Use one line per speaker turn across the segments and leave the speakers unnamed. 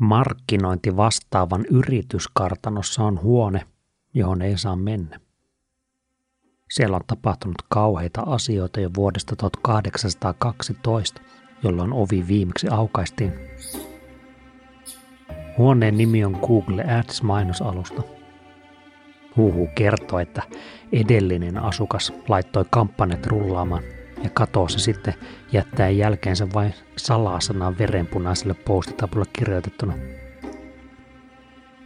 Markkinointi vastaavan yrityskartanossa on huone, johon ei saa mennä. Siellä on tapahtunut kauheita asioita jo vuodesta 1812, jolloin ovi viimeksi aukaistiin. Huoneen nimi on Google Ads-mainosalusta. Huhu kertoo, että edellinen asukas laittoi kampanjat rullaamaan ja katosi sitten jättää jälkeensä vain salasanan verenpunaiselle postitapulle kirjoitettuna.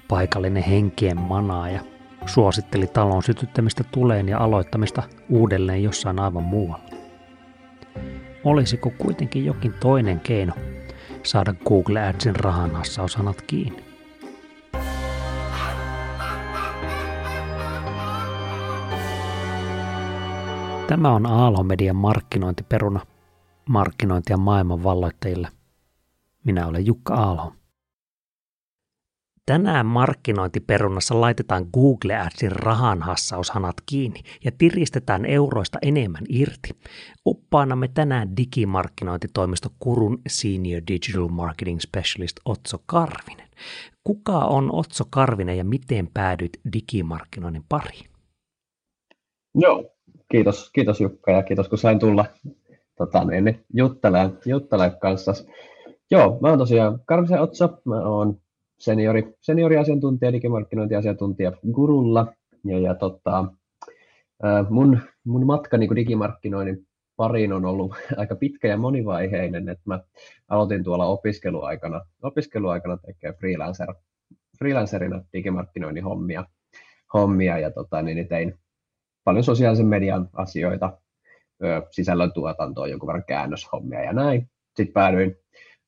Paikallinen henkien manaaja suositteli talon sytyttämistä tuleen ja aloittamista uudelleen jossain aivan muualla. Olisiko kuitenkin jokin toinen keino saada Google Adsin rahanhassaussanat kiinni? Tämä on Aalho-median markkinointiperuna, markkinointia maailman valloittajille. Minä olen Jukka Aalho. Tänään markkinointiperunassa laitetaan Google Adsin rahanhassaushanat kiinni ja tiristetään euroista enemmän irti. Oppaanamme tänään digimarkkinointitoimisto Kurun Senior Digital Marketing Specialist Otso Karvinen. Kuka on Otso Karvinen ja miten päädyit digimarkkinoinnin pariin?
Joo, kiitos, kiitos Jukka ja kiitos kun sain tulla tota, niin, juttelemaan, juttelemaan kanssa. Joo, mä oon tosiaan Karvisen Otso, mä oon seniori, senioriasiantuntija, digimarkkinointiasiantuntija Gurulla. Ja, ja tota, mun, mun matka niin digimarkkinoinnin pariin on ollut aika pitkä ja monivaiheinen, että mä aloitin tuolla opiskeluaikana, opiskeluaikana tekemään freelancer, freelancerina digimarkkinoinnin hommia, hommia ja tota, niin tein paljon sosiaalisen median asioita, sisällön tuotantoa, jonkun verran käännöshommia ja näin. Sitten päädyin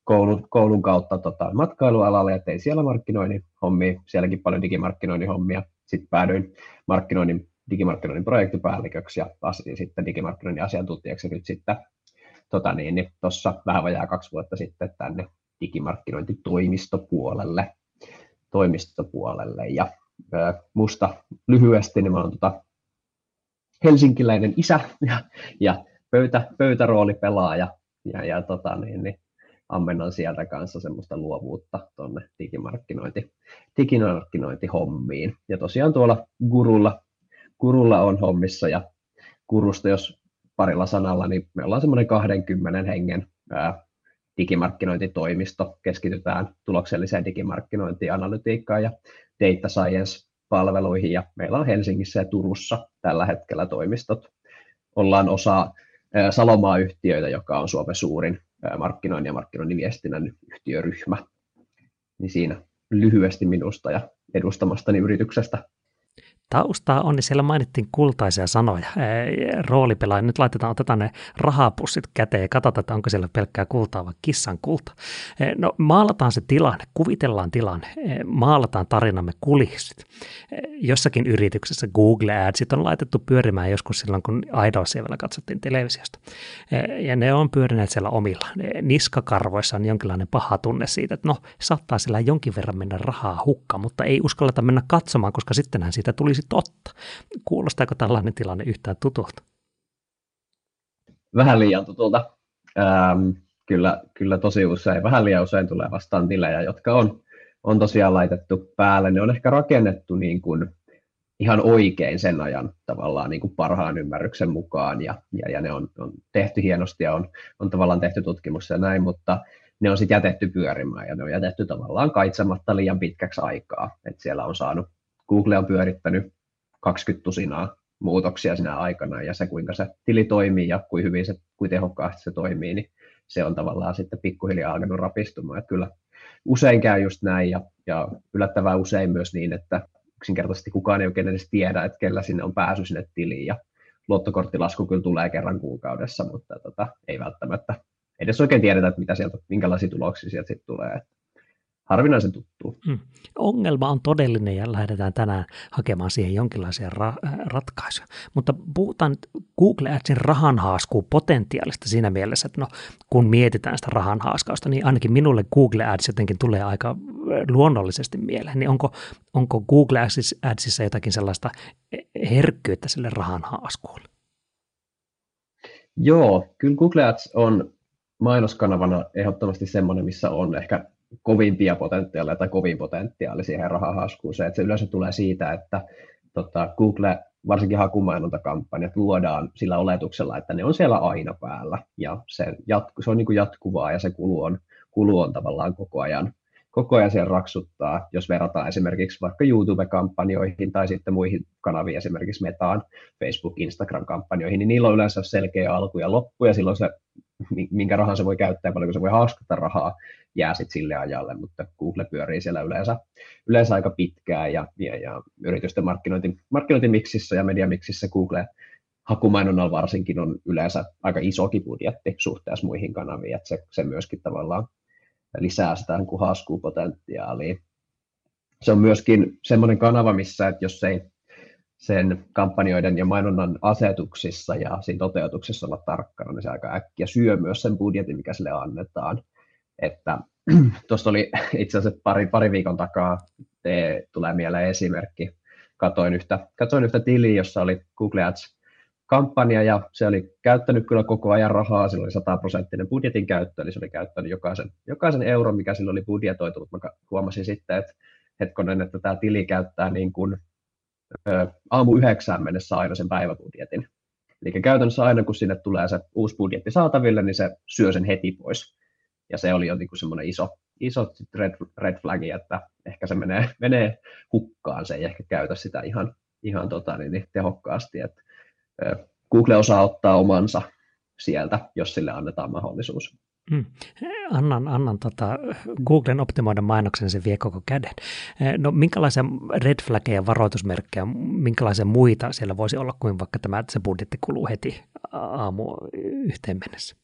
koulun, koulun kautta tota, matkailualalle ja tein siellä markkinoinnin hommia, sielläkin paljon digimarkkinoinnin hommia. Sitten päädyin markkinoinnin, digimarkkinoinnin projektipäälliköksi ja asin sitten digimarkkinoinnin asiantuntijaksi nyt sitten tota niin, niin vähän vajaa kaksi vuotta sitten tänne digimarkkinointitoimistopuolelle toimistopuolelle. Ja ää, musta lyhyesti, niin mä oon tota, helsinkiläinen isä ja, ja pöytä, pöytäroolipelaaja ja, ja tota, niin, niin, ammennan sieltä kanssa semmoista luovuutta tuonne digimarkkinointi, digimarkkinointihommiin. Ja tosiaan tuolla Gurulla, Gurulla on hommissa ja Gurusta, jos parilla sanalla, niin me ollaan semmoinen 20 hengen ää, digimarkkinointitoimisto, keskitytään tulokselliseen digimarkkinointiin, analytiikkaan ja data science-palveluihin, ja meillä on Helsingissä ja Turussa tällä hetkellä toimistot. Ollaan osa Salomaa-yhtiöitä, joka on Suomen suurin markkinoinnin ja markkinoinnin viestinnän yhtiöryhmä. Niin siinä lyhyesti minusta ja edustamastani yrityksestä
taustaa on, niin siellä mainittiin kultaisia sanoja. Roolipelaaja, nyt laitetaan, otetaan ne rahapussit käteen ja katsotaan, että onko siellä pelkkää kultaa vai kissan kulta. No maalataan se tilanne, kuvitellaan tilanne, maalataan tarinamme kulissit. Jossakin yrityksessä Google Adsit on laitettu pyörimään joskus silloin, kun Idolsia vielä katsottiin televisiosta. Ja ne on pyörineet siellä omilla. Niskakarvoissa on jonkinlainen paha tunne siitä, että no saattaa sillä jonkin verran mennä rahaa hukkaan, mutta ei uskalleta mennä katsomaan, koska sittenhän siitä tulisi olisi totta. Kuulostaako tällainen tilanne yhtään tutulta?
Vähän liian tutulta. Ähm, kyllä, kyllä tosi usein, vähän liian usein tulee vastaan tilejä, jotka on, on tosiaan laitettu päälle. Ne on ehkä rakennettu niin kuin ihan oikein sen ajan tavallaan niin kuin parhaan ymmärryksen mukaan ja, ja, ja ne on, on tehty hienosti ja on, on tavallaan tehty tutkimus ja näin, mutta ne on sitten jätetty pyörimään ja ne on jätetty tavallaan kaitsematta liian pitkäksi aikaa. Et siellä on saanut Google on pyörittänyt 20 tusinaa muutoksia sinä aikana ja se kuinka se tili toimii ja kuin hyvin se, kuin tehokkaasti se toimii, niin se on tavallaan sitten pikkuhiljaa alkanut rapistumaan. Että kyllä usein käy just näin ja, ja yllättävän usein myös niin, että yksinkertaisesti kukaan ei oikein edes tiedä, että kellä sinne on pääsy sinne tiliin ja luottokorttilasku kyllä tulee kerran kuukaudessa, mutta tota, ei välttämättä edes oikein tiedetä, että mitä sieltä, minkälaisia tuloksia sieltä sitten tulee. Että harvinaisen tuttu. Mm.
Ongelma on todellinen ja lähdetään tänään hakemaan siihen jonkinlaisia ra- äh, ratkaisuja. Mutta puhutaan Google Adsin rahanhaaskuun potentiaalista siinä mielessä, että no, kun mietitään sitä rahanhaaskausta, niin ainakin minulle Google Ads jotenkin tulee aika äh, luonnollisesti mieleen. Niin onko, onko Google Adsissa jotakin sellaista herkkyyttä sille rahanhaaskuulle?
Joo, kyllä Google Ads on mainoskanavana ehdottomasti semmoinen, missä on ehkä kovimpia potentiaaleja tai kovin potentiaali siihen rahahaskuun. Se, että se yleensä tulee siitä, että tota, Google, varsinkin hakumainontakampanjat, luodaan sillä oletuksella, että ne on siellä aina päällä ja se, jatku, se on niin kuin jatkuvaa ja se kulu on, kulu on tavallaan koko ajan, koko ajan siellä raksuttaa, jos verrataan esimerkiksi vaikka YouTube-kampanjoihin tai sitten muihin kanaviin, esimerkiksi Metaan, Facebook, Instagram-kampanjoihin, niin niillä on yleensä selkeä alku ja loppu, ja silloin se, minkä rahan se voi käyttää paljonko se voi haaskata rahaa, jää sitten sille ajalle, mutta Google pyörii siellä yleensä, yleensä aika pitkään, ja, ja, ja yritysten markkinointi, markkinointimiksissä ja mediamiksissä Google hakumainonnalla varsinkin on yleensä aika isokin budjetti suhteessa muihin kanaviin, että se, se myöskin tavallaan lisää sitä niin haskuupotentiaalia. Se on myöskin semmoinen kanava, missä että jos ei sen kampanjoiden ja mainonnan asetuksissa ja siinä toteutuksessa olla tarkkana, niin se aika äkkiä syö myös sen budjetin, mikä sille annetaan. Että tuosta oli itse asiassa pari, pari viikon takaa, te, tulee mieleen esimerkki, katoin yhtä, katoin yhtä tiliä, jossa oli Google Ads kampanja ja se oli käyttänyt kyllä koko ajan rahaa, sillä oli 100 prosenttinen budjetin käyttö, eli se oli käyttänyt jokaisen, jokaisen euron, mikä sillä oli budjetoitu, mutta mä huomasin sitten, että hetkonen, että tämä tili käyttää niin kuin, ö, aamu yhdeksään mennessä aina sen päiväbudjetin. Eli käytännössä aina, kun sinne tulee se uusi budjetti saataville, niin se syö sen heti pois. Ja se oli jo niin semmoinen iso, iso red, red flagi, että ehkä se menee, menee hukkaan, se ei ehkä käytä sitä ihan, ihan tota, niin, niin tehokkaasti. Että Google osaa ottaa omansa sieltä, jos sille annetaan mahdollisuus.
Mm. Annan, annan tota, Googlen optimoida mainoksen, se vie koko käden. No minkälaisia red flaggeja, varoitusmerkkejä, minkälaisia muita siellä voisi olla kuin vaikka tämä, että se budjetti kuluu heti aamu yhteen mennessä?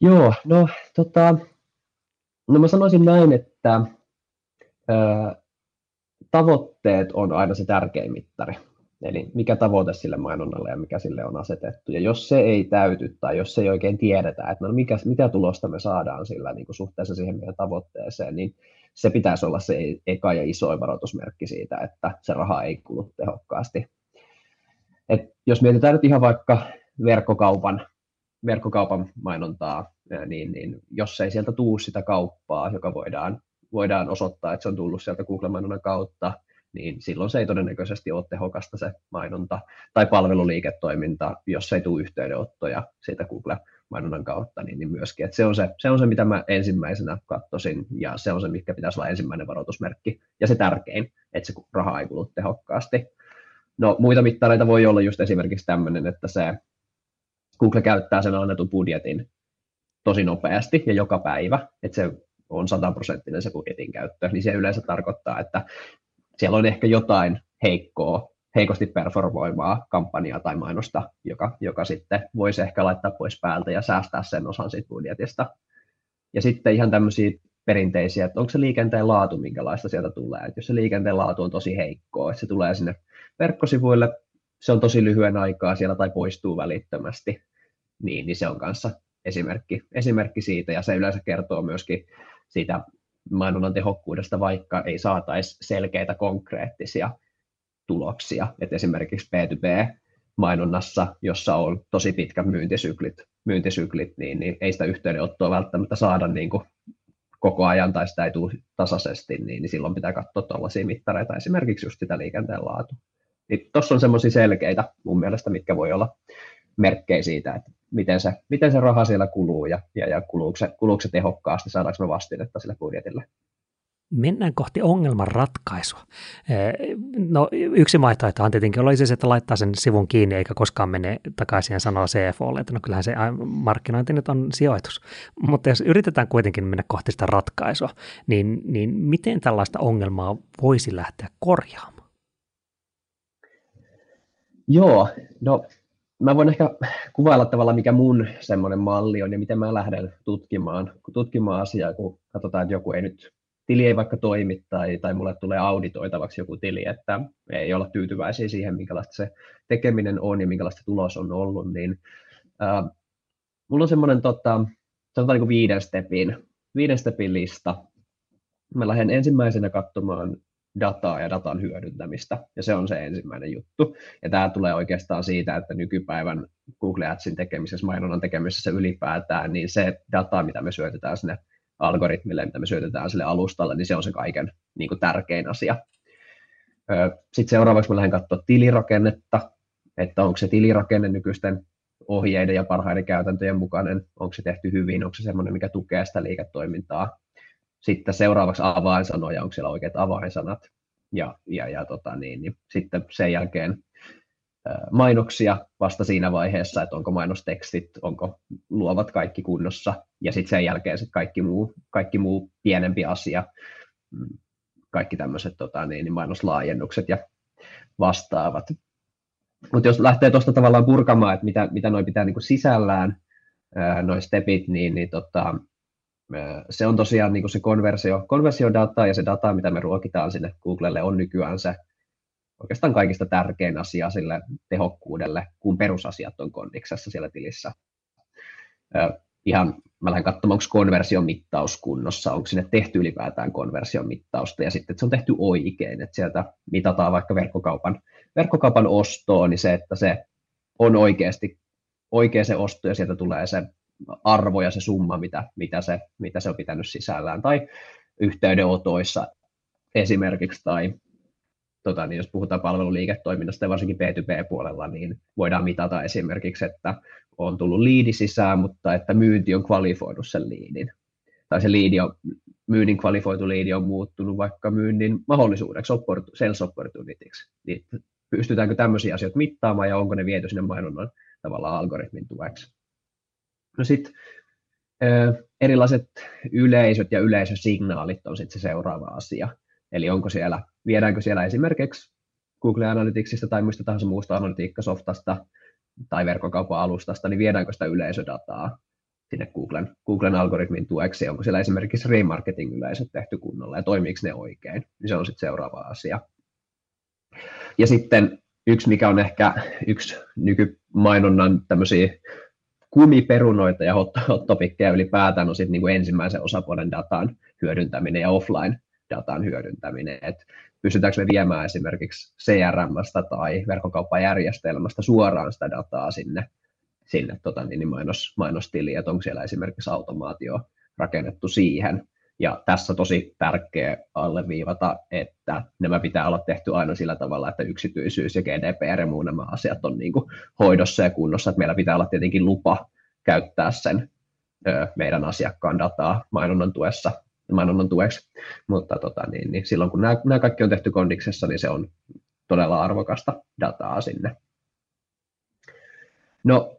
Joo, no, tota, no mä sanoisin näin, että ää, tavoitteet on aina se tärkein mittari. Eli mikä tavoite sille mainonnalle ja mikä sille on asetettu. Ja jos se ei täyty tai jos ei oikein tiedetä, että no mikä, mitä tulosta me saadaan sillä niin kuin suhteessa siihen meidän tavoitteeseen, niin se pitäisi olla se eka ja iso varoitusmerkki siitä, että se raha ei kulu tehokkaasti. Et jos mietitään nyt ihan vaikka verkkokaupan, verkkokaupan mainontaa, niin, niin jos ei sieltä tuu sitä kauppaa, joka voidaan, voidaan osoittaa, että se on tullut sieltä Google-mainonnan kautta, niin silloin se ei todennäköisesti ole tehokasta se mainonta tai palveluliiketoiminta, jos ei tule yhteydenottoja siitä Google-mainonnan kautta, niin, niin myöskin. että se, on se, se on se, mitä mä ensimmäisenä katsoisin, ja se on se, mikä pitäisi olla ensimmäinen varoitusmerkki, ja se tärkein, että se raha ei kulu tehokkaasti. No muita mittareita voi olla just esimerkiksi tämmöinen, että se Google käyttää sen annetun budjetin tosi nopeasti ja joka päivä, että se on sataprosenttinen se budjetin käyttö, niin se yleensä tarkoittaa, että siellä on ehkä jotain heikkoa, heikosti performoimaa kampanjaa tai mainosta, joka, joka sitten voisi ehkä laittaa pois päältä ja säästää sen osan siitä budjetista. Ja sitten ihan tämmöisiä perinteisiä, että onko se liikenteen laatu, minkälaista sieltä tulee. Että jos se liikenteen laatu on tosi heikkoa, että se tulee sinne verkkosivuille, se on tosi lyhyen aikaa siellä tai poistuu välittömästi, niin, niin se on kanssa esimerkki, esimerkki siitä, ja se yleensä kertoo myöskin siitä mainonnan tehokkuudesta, vaikka ei saataisi selkeitä konkreettisia tuloksia. Et esimerkiksi B2B-mainonnassa, jossa on tosi pitkät myyntisyklit, myyntisyklit niin, niin ei sitä yhteydenottoa välttämättä saada niin kuin koko ajan tai sitä ei tule tasaisesti, niin, niin silloin pitää katsoa tuollaisia mittareita, esimerkiksi just sitä liikenteen laatu. Niin Tuossa on semmoisia selkeitä mun mielestä, mitkä voi olla merkkejä siitä, että miten se, miten se raha siellä kuluu ja, ja, ja kuluuko, se, kuluuko se tehokkaasti, saadaanko me vastinetta sille budjetille.
Mennään kohti ongelman ratkaisua. No yksi vaihtoehto on tietenkin olisi se, että laittaa sen sivun kiinni eikä koskaan mene takaisin ja sanoa CFOlle, että no kyllähän se markkinointi nyt on sijoitus. Mutta jos yritetään kuitenkin mennä kohti sitä ratkaisua, niin, niin miten tällaista ongelmaa voisi lähteä korjaamaan?
Joo, no mä voin ehkä kuvailla tavallaan, mikä mun semmoinen malli on ja miten mä lähden tutkimaan, tutkimaan asiaa, kun katsotaan, että joku ei nyt, tili ei vaikka toimi tai, tai mulle tulee auditoitavaksi joku tili, että ei olla tyytyväisiä siihen, minkälaista se tekeminen on ja minkälaista tulos on ollut, niin äh, mulla on semmoinen tota, sanotaan niin viiden stepin, viiden stepin lista. Mä lähden ensimmäisenä katsomaan dataa ja datan hyödyntämistä, ja se on se ensimmäinen juttu. Ja tämä tulee oikeastaan siitä, että nykypäivän Google Adsin tekemisessä, mainonnan tekemisessä ylipäätään, niin se data, mitä me syötetään sinne algoritmille, mitä me syötetään sille alustalle, niin se on se kaiken niin kuin tärkein asia. Sitten seuraavaksi mä lähden katsoa tilirakennetta, että onko se tilirakenne nykyisten ohjeiden ja parhaiden käytäntöjen mukainen, onko se tehty hyvin, onko se semmoinen, mikä tukee sitä liiketoimintaa. Sitten seuraavaksi avainsanoja, onko siellä oikeat avainsanat. Ja, ja, ja tota niin, niin sitten sen jälkeen mainoksia vasta siinä vaiheessa, että onko mainostekstit, onko luovat kaikki kunnossa, ja sitten sen jälkeen sit kaikki, muu, kaikki muu pienempi asia, mm, kaikki tämmöiset tota, niin, niin mainoslaajennukset ja vastaavat. Mutta jos lähtee tuosta tavallaan purkamaan, että mitä, mitä noin pitää niin sisällään, noin stepit, niin, niin tota, se on tosiaan niin se konversio, konversiodata ja se data, mitä me ruokitaan sinne Googlelle, on nykyään se oikeastaan kaikista tärkein asia sille tehokkuudelle, kun perusasiat on kondiksessa siellä tilissä. Ihan mä lähden katsomaan, onko konversion mittaus kunnossa, onko sinne tehty ylipäätään konversion mittausta, ja sitten, että se on tehty oikein, että sieltä mitataan vaikka verkkokaupan, verkkokaupan ostoa, niin se, että se on oikeasti oikea se osto, ja sieltä tulee se arvo ja se summa, mitä, mitä, se, mitä se on pitänyt sisällään, tai yhteydenotoissa esimerkiksi, tai tota, niin jos puhutaan palveluliiketoiminnasta ja varsinkin B2B-puolella, niin voidaan mitata esimerkiksi, että on tullut liidi sisään, mutta että myynti on kvalifoinut sen liidin. Tai se liidi on, myynnin kvalifoitu liidi on muuttunut vaikka myynnin mahdollisuudeksi, sales opportunityksi. Niin pystytäänkö tämmöisiä asioita mittaamaan ja onko ne viety sinne mainonnan tavallaan algoritmin tueksi. No sitten erilaiset yleisöt ja yleisösignaalit on sitten se seuraava asia. Eli onko siellä, viedäänkö siellä esimerkiksi Google Analyticsista tai mistä tahansa muusta analytiikkasoftasta tai verkkokaupan alustasta, niin viedäänkö sitä yleisödataa sinne Googlen, Googlen algoritmin tueksi, onko siellä esimerkiksi remarketing-yleisöt tehty kunnolla ja toimiiko ne oikein, niin se on sitten seuraava asia. Ja sitten yksi, mikä on ehkä yksi nykymainonnan tämmöisiä kumiperunoita ja hot, hot topikkeja ylipäätään on sitten niin kuin ensimmäisen osapuolen datan hyödyntäminen ja offline datan hyödyntäminen, että pystytäänkö me viemään esimerkiksi CRMstä tai verkkokauppajärjestelmästä suoraan sitä dataa sinne, sinne tota, niin mainos, mainostiliin, että onko siellä esimerkiksi automaatio rakennettu siihen. Ja tässä tosi tärkeä alleviivata, että nämä pitää olla tehty aina sillä tavalla, että yksityisyys ja GDPR ja muu nämä asiat on niin kuin hoidossa ja kunnossa, että meillä pitää olla tietenkin lupa käyttää sen meidän asiakkaan dataa mainonnan tuessa mainonnan tueksi. Mutta tota, niin, niin silloin kun nämä, nämä kaikki on tehty kondiksessa, niin se on todella arvokasta dataa sinne. No,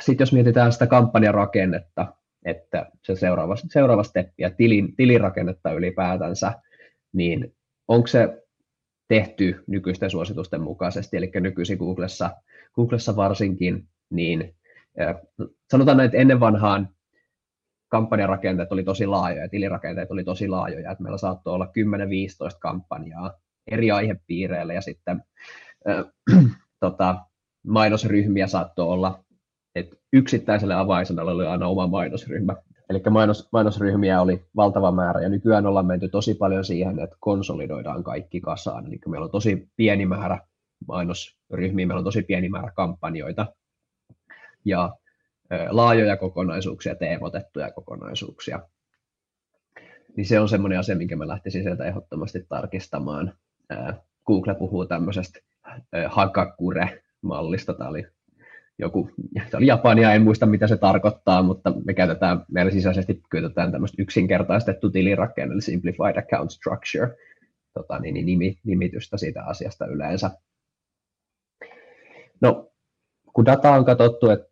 sitten jos mietitään sitä kampanjarakennetta, että se seuraava, seuraava steppi ja tilin, tilirakennetta ylipäätänsä, niin onko se tehty nykyisten suositusten mukaisesti, eli nykyisin Googlessa, Googlessa varsinkin, niin sanotaan näin, että ennen vanhaan kampanjarakenteet oli tosi laajoja, tilirakenteet oli tosi laajoja, että meillä saattoi olla 10-15 kampanjaa eri aihepiireillä ja sitten äh, tota, mainosryhmiä saattoi olla, että yksittäiselle avainsanalle oli aina oma mainosryhmä. Eli mainos, mainosryhmiä oli valtava määrä ja nykyään ollaan menty tosi paljon siihen, että konsolidoidaan kaikki kasaan. Eli meillä on tosi pieni määrä mainosryhmiä, meillä on tosi pieni määrä kampanjoita. Ja laajoja kokonaisuuksia, teemotettuja kokonaisuuksia. Niin se on semmoinen asia, minkä mä lähtisin sieltä ehdottomasti tarkistamaan. Google puhuu tämmöisestä Hakakure-mallista. Tämä oli joku, se oli Japania, en muista mitä se tarkoittaa, mutta me käytetään, meillä sisäisesti käytetään tämmöistä yksinkertaistettu tilirakenne, Simplified Account Structure, tota, niin, niin nimi, nimitystä siitä asiasta yleensä. No, kun data on katsottu, että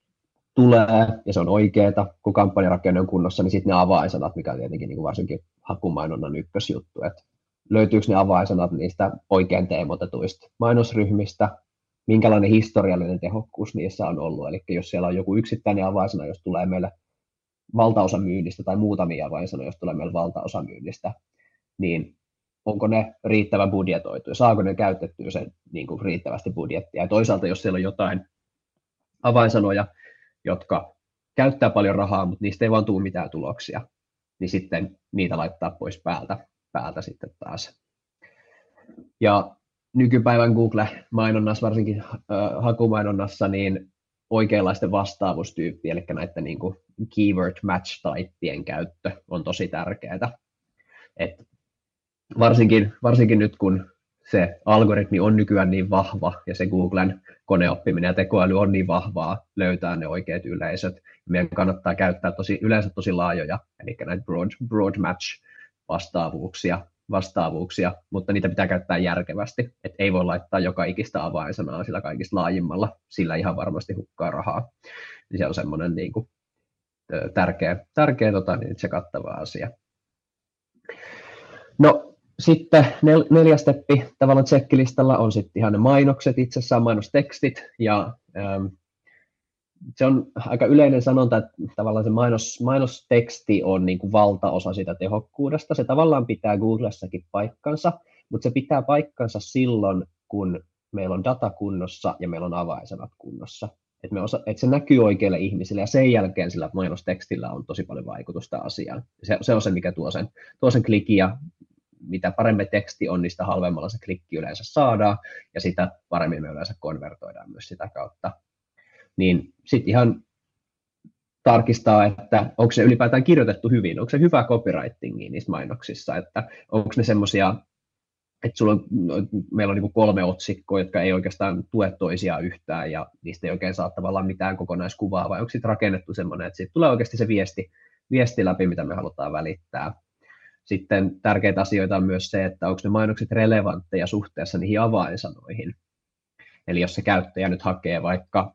tulee ja se on oikeeta, kun kampanjarakenne on kunnossa, niin sitten ne avainsanat, mikä on tietenkin niin kuin varsinkin hakumainonnan ykkösjuttu, että löytyykö ne avainsanat niistä oikein teemotetuista mainosryhmistä, minkälainen historiallinen tehokkuus niissä on ollut, eli jos siellä on joku yksittäinen avainsana, jos tulee meille valtaosa myynnistä tai muutamia avainsanoja, jos tulee meille valtaosa myynnistä, niin onko ne riittävän budjetoitu ja saako ne käytettyä sen niin kuin riittävästi budjettia. Ja toisaalta, jos siellä on jotain avainsanoja, jotka käyttää paljon rahaa, mutta niistä ei vaan tule mitään tuloksia, niin sitten niitä laittaa pois päältä, päältä sitten taas. Ja nykypäivän Google-mainonnassa, varsinkin äh, hakumainonnassa, niin oikeanlaisten vastaavuustyyppi, eli näiden niin kuin keyword match typeen käyttö on tosi tärkeää. Et varsinkin, varsinkin nyt kun se algoritmi on nykyään niin vahva ja se Googlen koneoppiminen ja tekoäly on niin vahvaa löytää ne oikeat yleisöt. Meidän kannattaa käyttää tosi, yleensä tosi laajoja, eli näitä broad, broad match vastaavuuksia, vastaavuuksia, mutta niitä pitää käyttää järkevästi. Et ei voi laittaa joka ikistä avainsanaa sillä kaikista laajimmalla, sillä ihan varmasti hukkaa rahaa. Niin se on semmoinen niin kuin, tärkeä, tärkeä tota, niin se kattava asia. No sitten nel, neljäs steppi tavallaan tsekkilistalla on sitten ihan ne mainokset itsessään, mainostekstit, ja ähm, se on aika yleinen sanonta, että tavallaan se mainos, mainosteksti on niin kuin valtaosa sitä tehokkuudesta. Se tavallaan pitää Googlessakin paikkansa, mutta se pitää paikkansa silloin, kun meillä on data kunnossa ja meillä on avainsanat kunnossa. Että, että se näkyy oikeille ihmisille ja sen jälkeen sillä mainostekstillä on tosi paljon vaikutusta asiaan. Se, se on se, mikä tuo sen, tuo sen klikin ja mitä paremmin teksti on, niin sitä halvemmalla se klikki yleensä saadaan ja sitä paremmin me yleensä konvertoidaan myös sitä kautta. Niin sitten ihan tarkistaa, että onko se ylipäätään kirjoitettu hyvin, onko se hyvä copywritingi niissä mainoksissa, että onko ne semmoisia, että sulla on, no, meillä on niin kolme otsikkoa, jotka ei oikeastaan tue toisiaan yhtään ja niistä ei oikein saa tavallaan mitään kokonaiskuvaa, vai onko sitten rakennettu semmoinen, että siitä tulee oikeasti se viesti, viesti läpi, mitä me halutaan välittää. Sitten tärkeitä asioita on myös se, että onko ne mainokset relevantteja suhteessa niihin avainsanoihin. Eli jos se käyttäjä nyt hakee vaikka,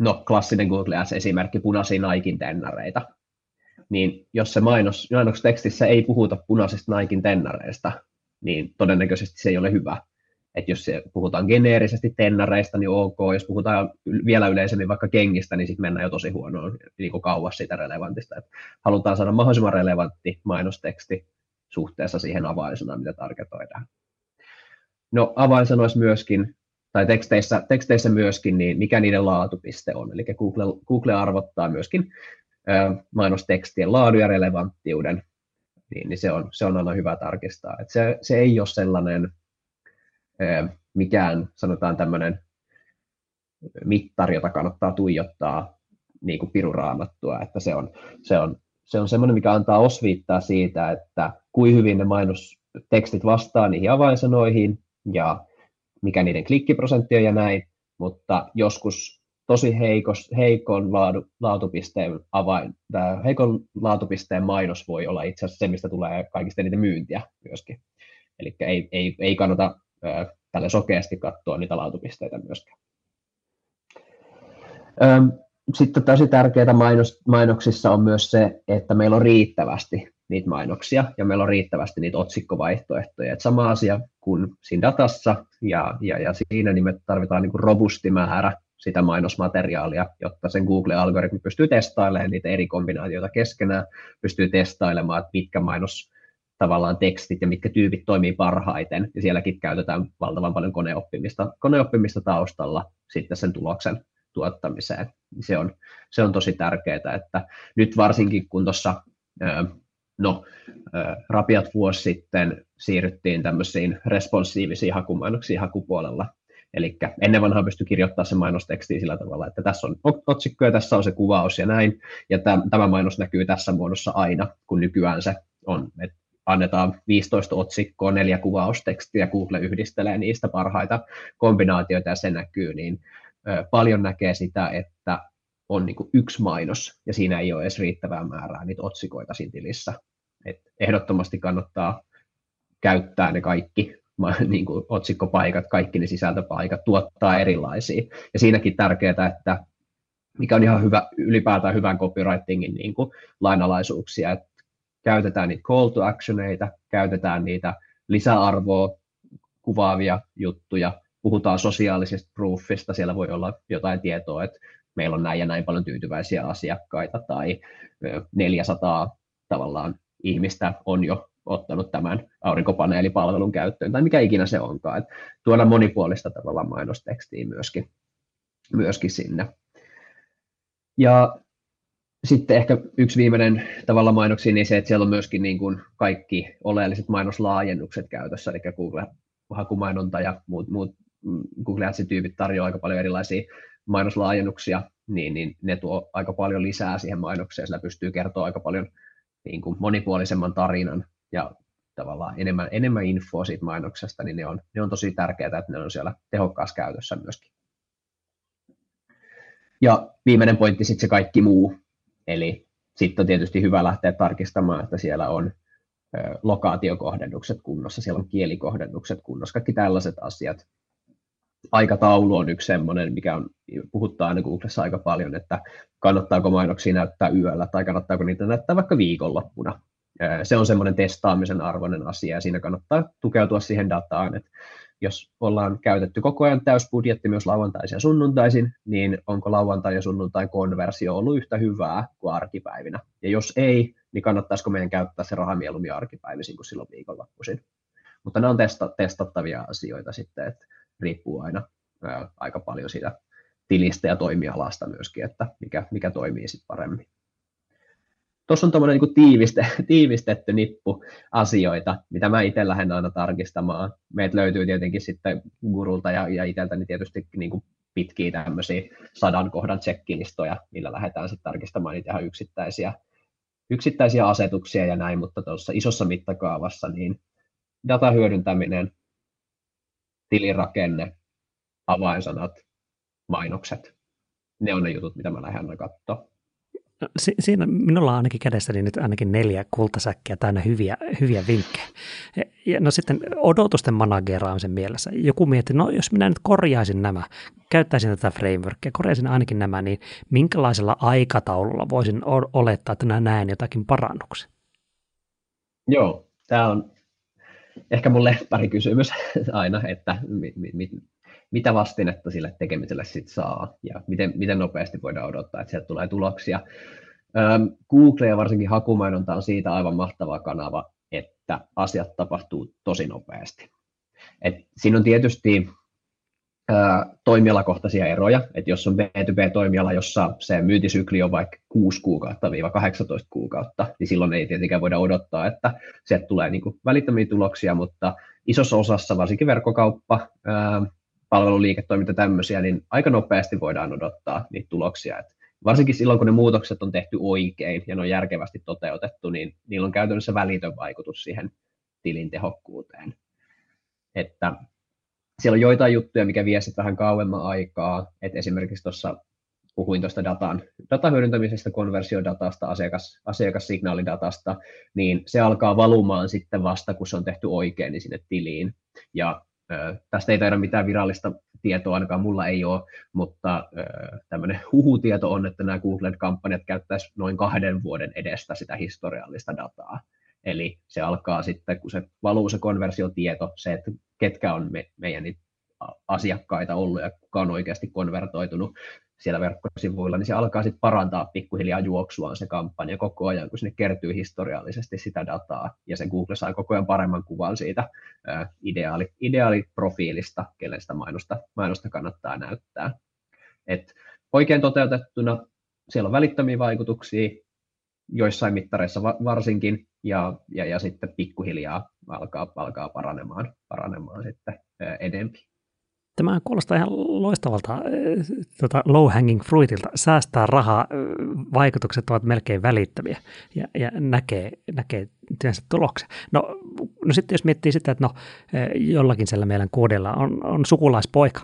no klassinen Google Ads-esimerkki, punaisia Naikin tennareita, niin jos se mainos, mainostekstissä ei puhuta punaisista Naikin tennareista, niin todennäköisesti se ei ole hyvä että jos se, puhutaan geneerisesti tennareista, niin ok, jos puhutaan vielä yleisemmin vaikka kengistä, niin sitten mennään jo tosi huonoon niin kuin kauas siitä relevantista. Et halutaan saada mahdollisimman relevantti mainosteksti suhteessa siihen avainsanaan, mitä targetoidaan. No avainsanoissa myöskin, tai teksteissä, teksteissä myöskin, niin mikä niiden laatupiste on. Eli Google, Google arvottaa myöskin mainostekstien laadun ja relevanttiuden, niin, niin se, on, se on aina hyvä tarkistaa. Et se, se ei ole sellainen mikään, sanotaan tämmöinen mittari, jota kannattaa tuijottaa niin kuin piruraamattua, että se on, se on, se on semmoinen, mikä antaa osviittaa siitä, että kuin hyvin ne mainostekstit vastaa niihin avainsanoihin ja mikä niiden klikkiprosentti on ja näin, mutta joskus tosi heikos, heikon laadu, laatupisteen avain, tämä heikon laatupisteen mainos voi olla itse asiassa se, mistä tulee kaikista eniten myyntiä myöskin. Eli ei, ei, ei kannata tälle sokeasti katsoa niitä laatupisteitä myöskään. Sitten tosi tärkeää mainos, mainoksissa on myös se, että meillä on riittävästi niitä mainoksia ja meillä on riittävästi niitä otsikkovaihtoehtoja. Et sama asia kuin siinä datassa ja, ja, ja siinä niin me tarvitaan niin kuin robusti määrä sitä mainosmateriaalia, jotta sen Google-algoritmi pystyy testailemaan niitä eri kombinaatioita keskenään, pystyy testailemaan, että mitkä mainos tavallaan tekstit ja mitkä tyypit toimii parhaiten. Ja sielläkin käytetään valtavan paljon koneoppimista, koneoppimista taustalla sitten sen tuloksen tuottamiseen. Se on, se on tosi tärkeää, että nyt varsinkin kun tuossa no, rapiat vuosi sitten siirryttiin tämmöisiin responsiivisiin hakumainoksiin hakupuolella. Eli ennen vanhaa pystyi kirjoittamaan se mainosteksti sillä tavalla, että tässä on otsikko ja tässä on se kuvaus ja näin. Ja tämä mainos näkyy tässä muodossa aina, kun nykyään se on, että annetaan 15 otsikkoa, neljä kuvaustekstiä, Google yhdistelee niistä parhaita kombinaatioita ja se näkyy, niin paljon näkee sitä, että on niin yksi mainos ja siinä ei ole edes riittävää määrää niitä otsikoita siinä tilissä. Et ehdottomasti kannattaa käyttää ne kaikki niin kuin otsikkopaikat, kaikki ne sisältöpaikat, tuottaa erilaisia. Ja siinäkin tärkeää, että mikä on ihan hyvä, ylipäätään hyvän copywritingin niin kuin lainalaisuuksia, että käytetään niitä call to actioneita, käytetään niitä lisäarvoa kuvaavia juttuja, puhutaan sosiaalisesta proofista, siellä voi olla jotain tietoa, että meillä on näin ja näin paljon tyytyväisiä asiakkaita tai 400 tavallaan ihmistä on jo ottanut tämän aurinkopaneelipalvelun käyttöön tai mikä ikinä se onkaan. Että tuoda monipuolista tavallaan mainostekstiä myöskin, myöskin sinne. Ja sitten ehkä yksi viimeinen tavalla mainoksiin, niin se, että siellä on myöskin niin kuin kaikki oleelliset mainoslaajennukset käytössä, eli Google hakumainonta ja muut, muut mm, Google Ads-tyypit tarjoaa aika paljon erilaisia mainoslaajennuksia, niin, niin ne tuo aika paljon lisää siihen mainokseen, sillä pystyy kertoa aika paljon niin kuin monipuolisemman tarinan ja tavallaan enemmän, enemmän infoa siitä mainoksesta, niin ne on, ne on tosi tärkeää, että ne on siellä tehokkaassa käytössä myöskin. Ja viimeinen pointti sitten se kaikki muu, eli sitten on tietysti hyvä lähteä tarkistamaan, että siellä on lokaatiokohdennukset kunnossa, siellä on kielikohdennukset kunnossa, kaikki tällaiset asiat. Aikataulu on yksi semmoinen, mikä on, puhuttaa aina Googlessa aika paljon, että kannattaako mainoksia näyttää yöllä tai kannattaako niitä näyttää vaikka viikonloppuna. Se on semmoinen testaamisen arvoinen asia ja siinä kannattaa tukeutua siihen dataan, että jos ollaan käytetty koko ajan täysbudjetti myös lauantaisin ja sunnuntaisin, niin onko lauantai ja sunnuntai konversio ollut yhtä hyvää kuin arkipäivinä? Ja jos ei, niin kannattaisiko meidän käyttää se raha mieluummin arkipäivisin kuin silloin viikonloppuisin? Mutta nämä on testa- testattavia asioita sitten, että riippuu aina ää, aika paljon siitä tilistä ja toimialasta myöskin, että mikä, mikä toimii sitten paremmin tuossa on tuommoinen niin tiiviste, tiivistetty nippu asioita, mitä mä itse lähden aina tarkistamaan. Meitä löytyy tietenkin sitten gurulta ja, ja itseltäni tietysti niin kuin pitkiä tämmöisiä sadan kohdan tsekkilistoja, millä lähdetään sitten tarkistamaan niitä ihan yksittäisiä, yksittäisiä asetuksia ja näin, mutta tuossa isossa mittakaavassa niin data hyödyntäminen, tilirakenne, avainsanat, mainokset, ne on ne jutut, mitä mä lähden aina katsoa.
No, si- siinä minulla on ainakin kädessäni nyt ainakin neljä kultasäkkiä täynnä hyviä, hyviä vinkkejä. Ja no sitten odotusten manageraamisen mielessä. Joku miettii, no jos minä nyt korjaisin nämä, käyttäisin tätä frameworkia, korjaisin ainakin nämä, niin minkälaisella aikataululla voisin olettaa, että näen jotakin parannuksia?
Joo, tämä on ehkä mulle pari kysymys aina, että mi, mi, mitä vastinetta sille tekemiselle sit saa ja miten, miten nopeasti voidaan odottaa, että sieltä tulee tuloksia. Google ja varsinkin hakumainonta on siitä aivan mahtava kanava, että asiat tapahtuu tosi nopeasti. Et siinä on tietysti toimialakohtaisia eroja, että jos on B2B-toimiala, jossa se myyntisykli on vaikka 6 kuukautta 18 kuukautta, niin silloin ei tietenkään voida odottaa, että sieltä tulee niin välittömiä tuloksia, mutta isossa osassa, varsinkin verkkokauppa, palveluliiketoiminta tämmöisiä, niin aika nopeasti voidaan odottaa niitä tuloksia. Et varsinkin silloin, kun ne muutokset on tehty oikein ja ne on järkevästi toteutettu, niin niillä on käytännössä välitön vaikutus siihen tilin tehokkuuteen. Että siellä on joitain juttuja, mikä vie sitten vähän kauemman aikaa, että esimerkiksi tuossa puhuin tuosta datan, datan hyödyntämisestä, konversiodatasta, asiakas, asiakassignaalidadasta, niin se alkaa valumaan sitten vasta, kun se on tehty oikein niin sinne tiliin. Ja Tästä ei taida mitään virallista tietoa, ainakaan mulla ei ole, mutta tämmöinen huhutieto on, että nämä Google-kampanjat käyttäisi noin kahden vuoden edestä sitä historiallista dataa. Eli se alkaa sitten, kun se valuu se konversiotieto, se, että ketkä on me, meidän asiakkaita ollut ja kuka on oikeasti konvertoitunut, siellä verkkosivuilla, niin se alkaa sitten parantaa pikkuhiljaa juoksuaan se kampanja koko ajan, kun sinne kertyy historiallisesti sitä dataa, ja se Google saa koko ajan paremman kuvan siitä ideaali, ideaaliprofiilista, kelle sitä mainosta, mainosta kannattaa näyttää. Et oikein toteutettuna siellä on välittömiä vaikutuksia, joissain mittareissa varsinkin, ja, ja, ja sitten pikkuhiljaa alkaa, alkaa paranemaan, paranemaan sitten edempi.
Tämä kuulostaa ihan loistavalta tota low hanging fruitilta. Säästää rahaa, vaikutukset ovat melkein välittömiä ja, ja näkee, näkee työnsä tuloksen. No, no sitten jos miettii sitä, että no, jollakin siellä meidän koodilla on, on sukulaispoika,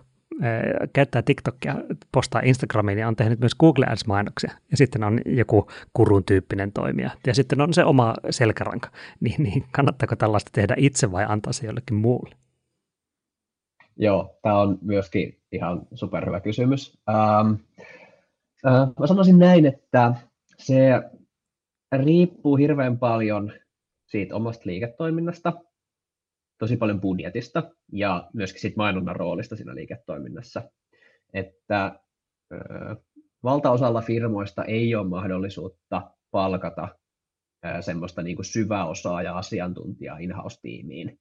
käyttää TikTokia, postaa Instagramiin ja on tehnyt myös Google Ads-mainoksia. Ja sitten on joku kurun tyyppinen toimija. Ja sitten on se oma selkäranka. Niin, niin kannattaako tällaista tehdä itse vai antaa se jollekin muulle?
Joo, tämä on myöskin ihan superhyvä kysymys. Ähm, äh, mä sanoisin näin, että se riippuu hirveän paljon siitä omasta liiketoiminnasta, tosi paljon budjetista ja myöskin siitä mainonnan roolista siinä liiketoiminnassa. Että äh, valtaosalla firmoista ei ole mahdollisuutta palkata äh, semmoista niin kuin osaajaa asiantuntijaa in-house-tiimiin,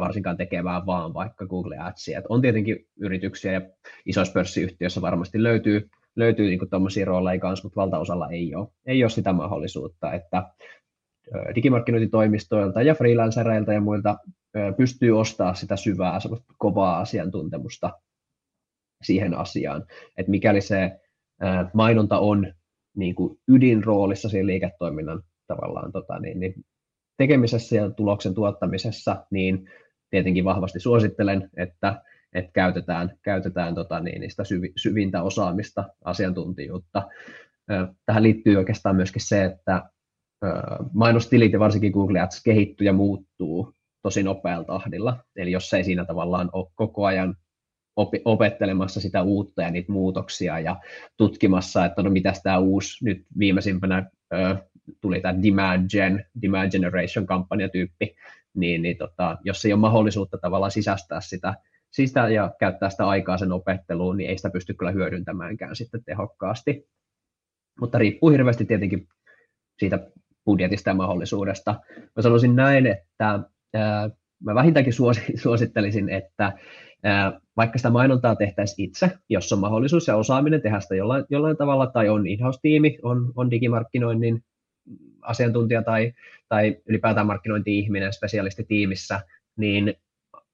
varsinkaan tekemään vaan vaikka Google Adsia. Et on tietenkin yrityksiä ja isoissa pörssiyhtiöissä varmasti löytyy, löytyy niin tuommoisia rooleja kanssa, mutta valtaosalla ei ole, ei ole sitä mahdollisuutta, että digimarkkinointitoimistoilta ja freelancereilta ja muilta pystyy ostamaan sitä syvää, kovaa asiantuntemusta siihen asiaan. Että mikäli se mainonta on niin kuin ydinroolissa siinä liiketoiminnan tavallaan tota, niin, niin tekemisessä ja tuloksen tuottamisessa, niin tietenkin vahvasti suosittelen, että, että käytetään, käytetään tota, niin, niistä syvi, syvintä osaamista, asiantuntijuutta. Tähän liittyy oikeastaan myöskin se, että mainostilit ja varsinkin Google Ads kehittyy ja muuttuu tosi nopealla tahdilla. Eli jos ei siinä tavallaan ole koko ajan opettelemassa sitä uutta ja niitä muutoksia ja tutkimassa, että no mitäs tämä uusi nyt viimeisimpänä ö, tuli tämä demand gen, demand generation kampanjatyyppi, niin, niin tota, jos ei ole mahdollisuutta tavallaan sisäistää sitä, sitä ja käyttää sitä aikaa sen opetteluun, niin ei sitä pysty kyllä hyödyntämäänkään sitten tehokkaasti. Mutta riippuu hirveästi tietenkin siitä budjetista ja mahdollisuudesta. Mä sanoisin näin, että mä vähintäänkin suosittelisin, että vaikka sitä mainontaa tehtäisiin itse, jos on mahdollisuus ja osaaminen tehdä sitä jollain, jollain tavalla, tai on in-house-tiimi, on, on digimarkkinoinnin asiantuntija tai, tai ylipäätään markkinointi-ihminen spesialisti tiimissä, niin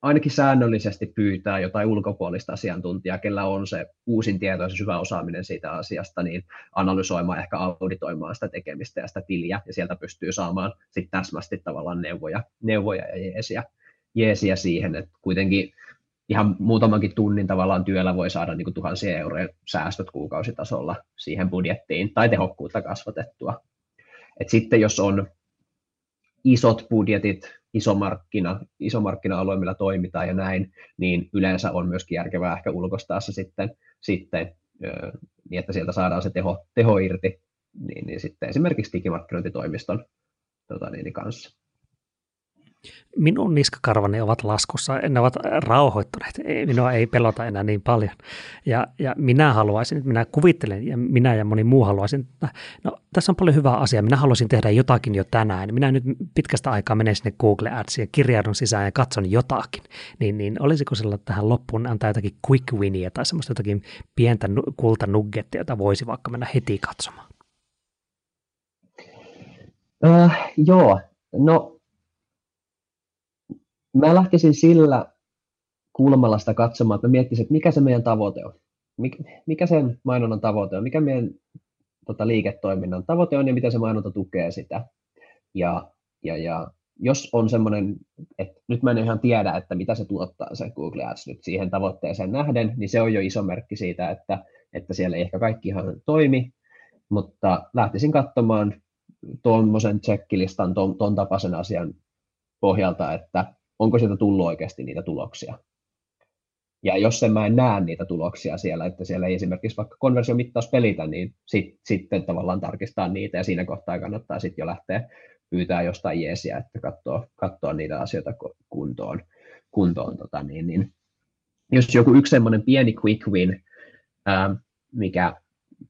ainakin säännöllisesti pyytää jotain ulkopuolista asiantuntijaa, kellä on se uusin tieto ja se syvä osaaminen siitä asiasta, niin analysoimaan, ehkä auditoimaan sitä tekemistä ja sitä tiliä, ja sieltä pystyy saamaan sitten täsmästi tavallaan neuvoja, neuvoja ja jeesiä, jeesiä siihen, että kuitenkin ihan muutamankin tunnin tavallaan työllä voi saada niin kuin tuhansia euroja säästöt kuukausitasolla siihen budjettiin tai tehokkuutta kasvatettua. Et sitten jos on isot budjetit, iso markkina, iso markkina-alue, millä toimitaan ja näin, niin yleensä on myöskin järkevää ehkä ulkoistaa se sitten, sitten niin, että sieltä saadaan se teho, teho irti, niin, niin sitten esimerkiksi digimarkkinointitoimiston tota, niin, kanssa
minun niskakarvani ovat laskussa, ne ovat rauhoittuneet, minua ei pelota enää niin paljon. Ja, ja minä haluaisin, minä kuvittelen, ja minä ja moni muu haluaisin, että no tässä on paljon hyvää asiaa, minä haluaisin tehdä jotakin jo tänään. Minä nyt pitkästä aikaa menen sinne Google Adsiin ja kirjaudun sisään ja katson jotakin. Niin, niin olisiko sillä tähän loppuun antaa jotakin quick winia tai semmoista jotakin pientä kultanuggettia, jota voisi vaikka mennä heti katsomaan?
Uh, joo, no mä lähtisin sillä kulmalla sitä katsomaan, että mä miettisin, että mikä se meidän tavoite on. Mikä sen mainonnan tavoite on, mikä meidän tota, liiketoiminnan tavoite on ja miten se mainonta tukee sitä. Ja, ja, ja jos on semmoinen, että nyt mä en ihan tiedä, että mitä se tuottaa se Google Ads nyt siihen tavoitteeseen nähden, niin se on jo iso merkki siitä, että, että siellä ei ehkä kaikki ihan toimi, mutta lähtisin katsomaan tuommoisen checkilistan, ton, ton tapaisen asian pohjalta, että onko sieltä tullut oikeasti niitä tuloksia. Ja jos en mä en näe niitä tuloksia siellä, että siellä ei esimerkiksi vaikka konversiomittaus pelitä, niin sit, sitten tavallaan tarkistaa niitä ja siinä kohtaa kannattaa sitten jo lähteä pyytää jostain jeesiä, että katsoo niitä asioita kuntoon. kuntoon tota niin, niin. Jos joku yksi semmoinen pieni quick win, ää, mikä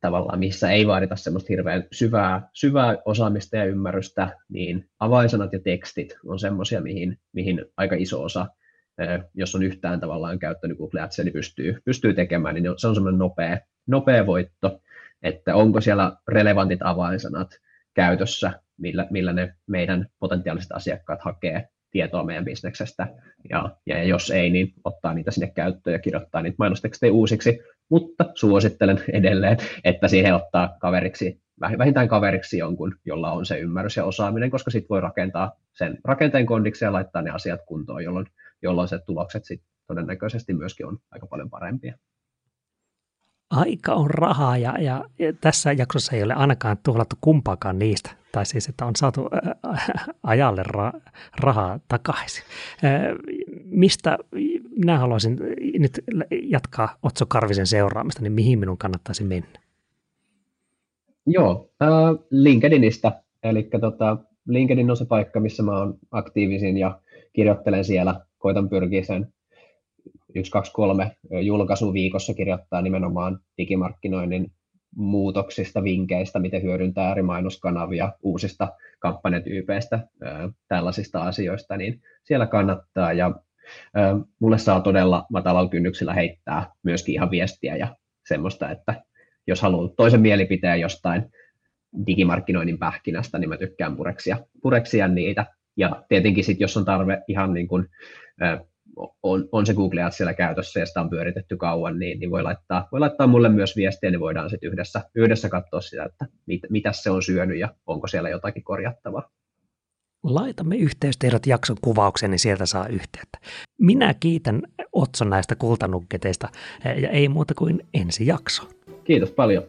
tavallaan, missä ei vaadita semmoista hirveän syvää, syvää osaamista ja ymmärrystä, niin avainsanat ja tekstit on semmoisia, mihin, mihin aika iso osa, jos on yhtään tavallaan käyttänyt Google Adsia, niin pystyy, pystyy tekemään, niin se on semmoinen nopea, nopea voitto, että onko siellä relevantit avainsanat käytössä, millä, millä ne meidän potentiaaliset asiakkaat hakee tietoa meidän bisneksestä, ja, ja jos ei, niin ottaa niitä sinne käyttöön ja kirjoittaa niitä mainostekstejä uusiksi, mutta suosittelen edelleen, että siihen ottaa kaveriksi, vähintään kaveriksi jonkun, jolla on se ymmärrys ja osaaminen, koska sitten voi rakentaa sen rakenteen kondiksi ja laittaa ne asiat kuntoon, jolloin, jolloin se tulokset sitten todennäköisesti myöskin on aika paljon parempia
aika on rahaa ja, ja, ja tässä jaksossa ei ole ainakaan tuhlattu kumpaakaan niistä. Tai siis, että on saatu ajalle ra- rahaa takaisin. Mistä minä haluaisin nyt jatkaa Otso Karvisen seuraamista, niin mihin minun kannattaisi mennä?
Joo, äh, LinkedInistä. Eli tota, LinkedIn on se paikka, missä mä oon aktiivisin ja kirjoittelen siellä. Koitan pyrkiä sen yksi, kaksi, kolme julkaisu viikossa kirjoittaa nimenomaan digimarkkinoinnin muutoksista, vinkkeistä, miten hyödyntää eri mainoskanavia, uusista kampanjatyypeistä, tällaisista asioista, niin siellä kannattaa. Ja mulle saa todella matalalla kynnyksellä heittää myöskin ihan viestiä ja semmoista, että jos haluaa toisen mielipiteen jostain digimarkkinoinnin pähkinästä, niin mä tykkään pureksia, pureksia niitä. Ja tietenkin sitten, jos on tarve ihan niin kuin, on, on se Google Ads siellä käytössä ja sitä on pyöritetty kauan, niin, niin voi, laittaa, voi laittaa mulle myös viestiä, niin voidaan sitten yhdessä, yhdessä katsoa sitä, että mit, mitä se on syönyt ja onko siellä jotakin korjattavaa.
Laitamme yhteystiedot jakson kuvaukseen, niin sieltä saa yhteyttä. Minä kiitän Otson näistä kultanukketeista ja ei muuta kuin ensi jakso.
Kiitos paljon.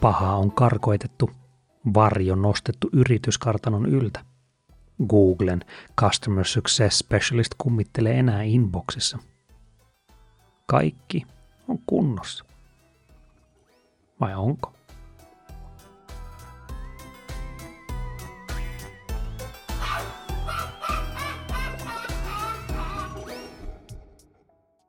Paha on karkoitettu, varjo nostettu yrityskartanon yltä. Googlen Customer Success Specialist kummittelee enää inboxissa. Kaikki on kunnossa. Vai onko?